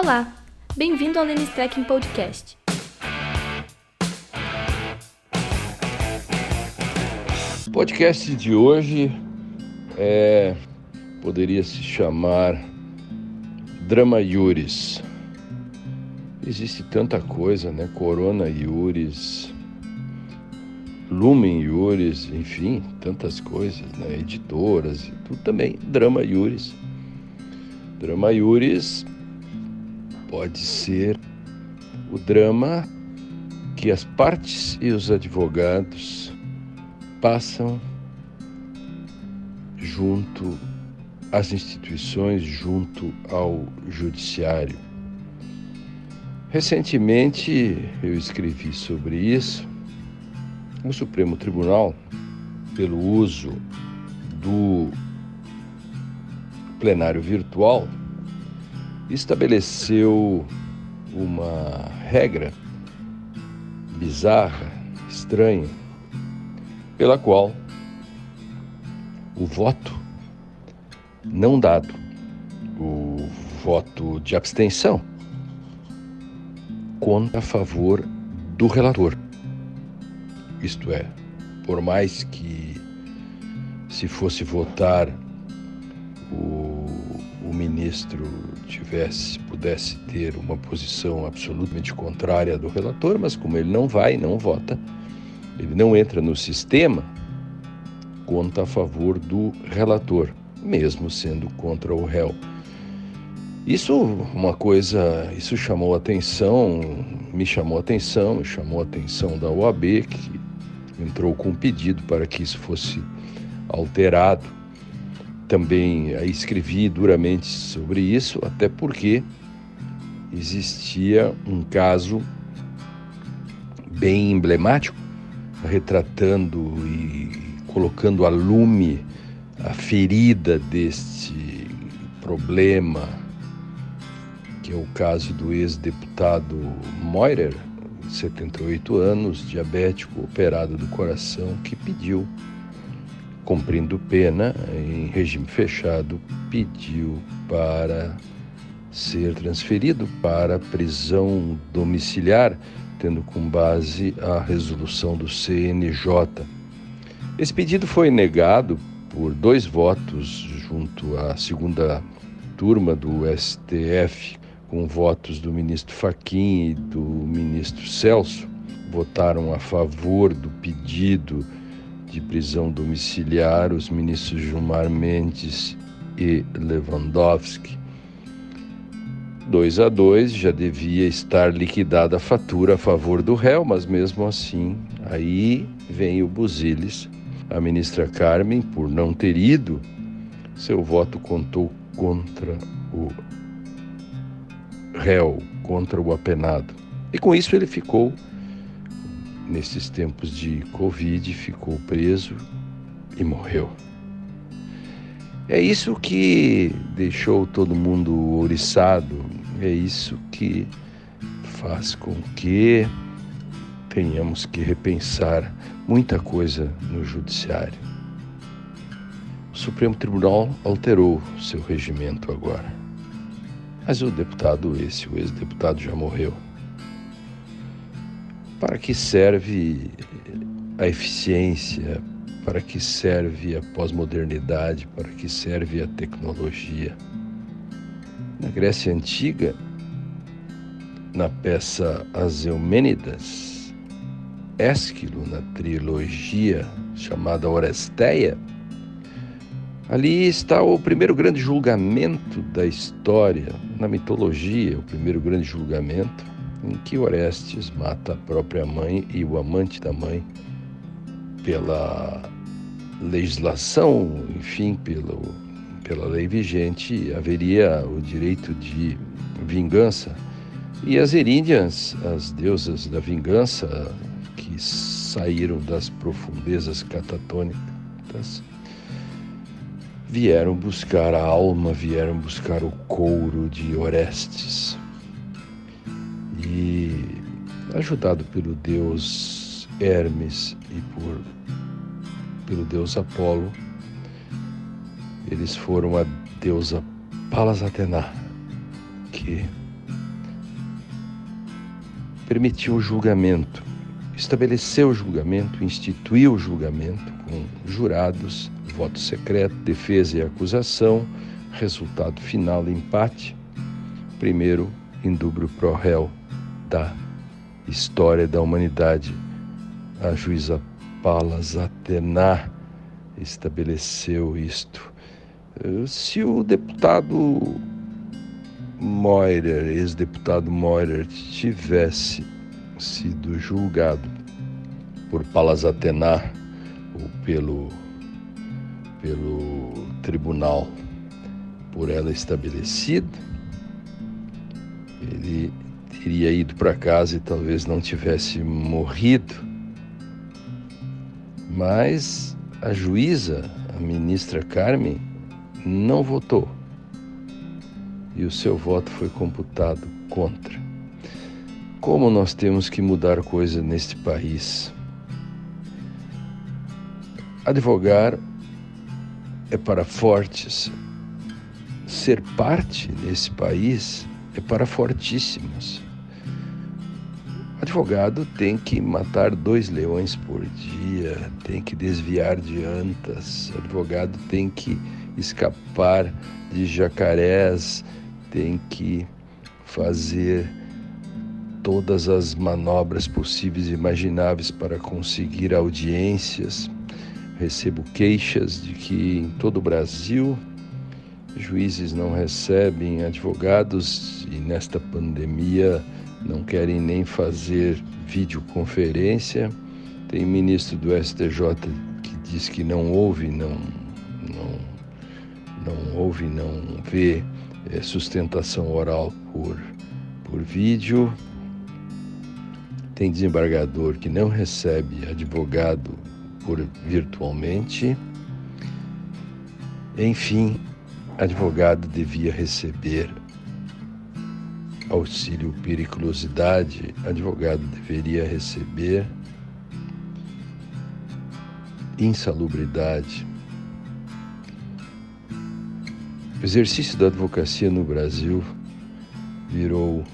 Olá, bem-vindo ao Lenis Trekking Podcast. O podcast de hoje é, poderia se chamar Drama Iuris. Existe tanta coisa, né? Corona Iuris, Lumen Iuris, enfim, tantas coisas, né? Editoras e tudo também. Drama Iuris. Drama Iuris pode ser o drama que as partes e os advogados passam junto às instituições, junto ao judiciário. Recentemente eu escrevi sobre isso. O Supremo Tribunal, pelo uso do plenário virtual, estabeleceu uma regra bizarra, estranha, pela qual o voto não dado, o voto de abstenção, conta a favor do relator. Isto é, por mais que se fosse votar o, o ministro tivesse pudesse ter uma posição absolutamente contrária do relator, mas como ele não vai, não vota, ele não entra no sistema, conta a favor do relator, mesmo sendo contra o réu. Isso uma coisa, isso chamou atenção, me chamou atenção, chamou atenção da OAB, que entrou com um pedido para que isso fosse alterado. Também escrevi duramente sobre isso, até porque existia um caso bem emblemático retratando e colocando a lume a ferida deste problema, que é o caso do ex-deputado Moirer, 78 anos, diabético, operado do coração, que pediu, cumprindo pena em regime fechado, pediu para ser transferido para prisão domiciliar tendo como base a resolução do CNJ. Esse pedido foi negado por dois votos junto à segunda turma do STF, com votos do ministro Faquim e do ministro Celso, votaram a favor do pedido de prisão domiciliar os ministros Gilmar Mendes e Lewandowski. 2 a 2 já devia estar liquidada a fatura a favor do réu, mas mesmo assim, aí vem o Buziles. A ministra Carmen, por não ter ido, seu voto contou contra o réu, contra o apenado. E com isso ele ficou, nesses tempos de Covid, ficou preso e morreu. É isso que deixou todo mundo ouriçado, é isso que faz com que tenhamos que repensar muita coisa no Judiciário. O Supremo Tribunal alterou seu regimento agora. Mas o deputado, esse, o ex-deputado, já morreu. Para que serve a eficiência? Para que serve a pós-modernidade? Para que serve a tecnologia? Na Grécia Antiga, na peça As Eumênidas, Ésquilo, na trilogia chamada Oresteia, ali está o primeiro grande julgamento da história, na mitologia, o primeiro grande julgamento, em que Orestes mata a própria mãe e o amante da mãe pela legislação, enfim, pelo pela lei vigente, haveria o direito de vingança. E as eríndias, as deusas da vingança, que saíram das profundezas catatônicas, vieram buscar a alma, vieram buscar o couro de Orestes. E, ajudado pelo deus Hermes e por, pelo deus Apolo, eles foram a deusa Palas Atena, que permitiu o julgamento, estabeleceu o julgamento, instituiu o julgamento com jurados, voto secreto, defesa e acusação, resultado final empate, primeiro indubro pro réu da história da humanidade. A juíza Palas Atena estabeleceu isto. Se o deputado Moirer, ex-deputado Moirer, tivesse sido julgado por Palas Atena ou pelo, pelo tribunal por ela estabelecido, ele teria ido para casa e talvez não tivesse morrido. Mas a juíza, a ministra Carmen, não votou. E o seu voto foi computado contra. Como nós temos que mudar coisa neste país? Advogar é para fortes. Ser parte nesse país é para fortíssimos. Advogado tem que matar dois leões por dia, tem que desviar de antas, advogado tem que escapar de jacarés, tem que fazer todas as manobras possíveis e imagináveis para conseguir audiências. Recebo queixas de que em todo o Brasil juízes não recebem advogados e nesta pandemia não querem nem fazer videoconferência. Tem ministro do STJ que diz que não ouve, não, não, não não vê é, sustentação oral por, por vídeo. Tem desembargador que não recebe advogado por virtualmente. Enfim, advogado devia receber auxílio periculosidade, advogado deveria receber insalubridade. O exercício da advocacia no Brasil virou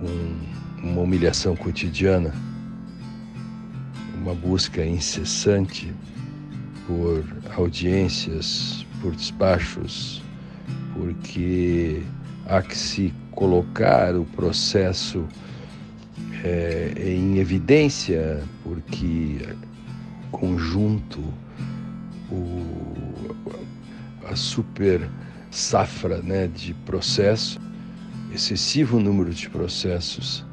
um, uma humilhação cotidiana, uma busca incessante por audiências, por despachos, porque há que se colocar o processo é, em evidência, porque conjunto, o, a super safra né, de processo, excessivo número de processos,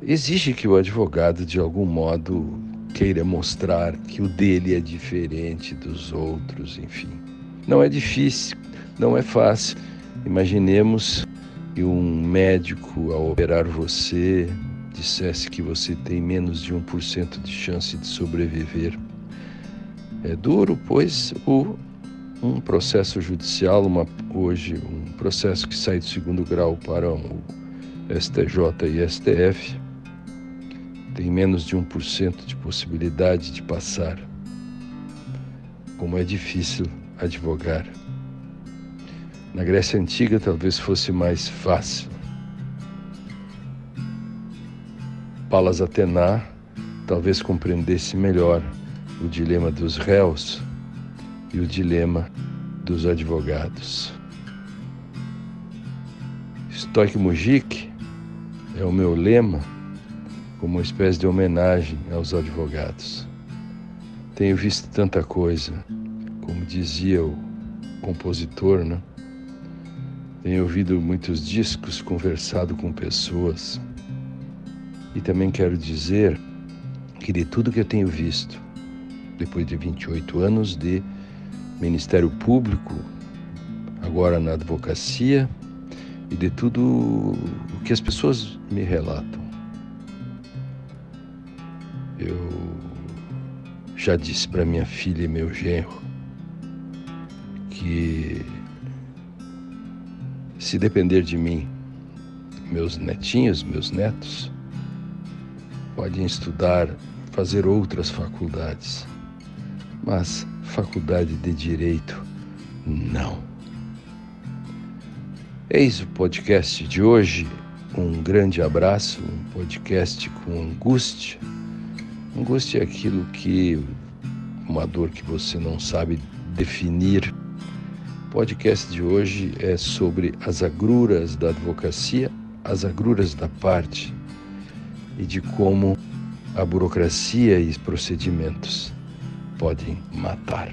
exige que o advogado, de algum modo, queira mostrar que o dele é diferente dos outros, enfim. Não é difícil, não é fácil Imaginemos que um médico, ao operar você, dissesse que você tem menos de 1% de chance de sobreviver. É duro, pois o, um processo judicial, uma, hoje, um processo que sai do segundo grau para o STJ e STF, tem menos de 1% de possibilidade de passar. Como é difícil advogar. Na Grécia Antiga talvez fosse mais fácil. Palas Atena talvez compreendesse melhor o dilema dos réus e o dilema dos advogados. Stoik Mujik é o meu lema como uma espécie de homenagem aos advogados. Tenho visto tanta coisa, como dizia o compositor, né? Tenho ouvido muitos discos, conversado com pessoas. E também quero dizer que de tudo que eu tenho visto, depois de 28 anos de Ministério Público, agora na advocacia, e de tudo o que as pessoas me relatam. Eu já disse para minha filha e meu genro que se depender de mim, meus netinhos, meus netos, podem estudar, fazer outras faculdades, mas faculdade de direito, não. Eis o podcast de hoje um grande abraço, um podcast com angústia. Angústia é aquilo que, uma dor que você não sabe definir. Podcast de hoje é sobre as agruras da advocacia, as agruras da parte e de como a burocracia e os procedimentos podem matar.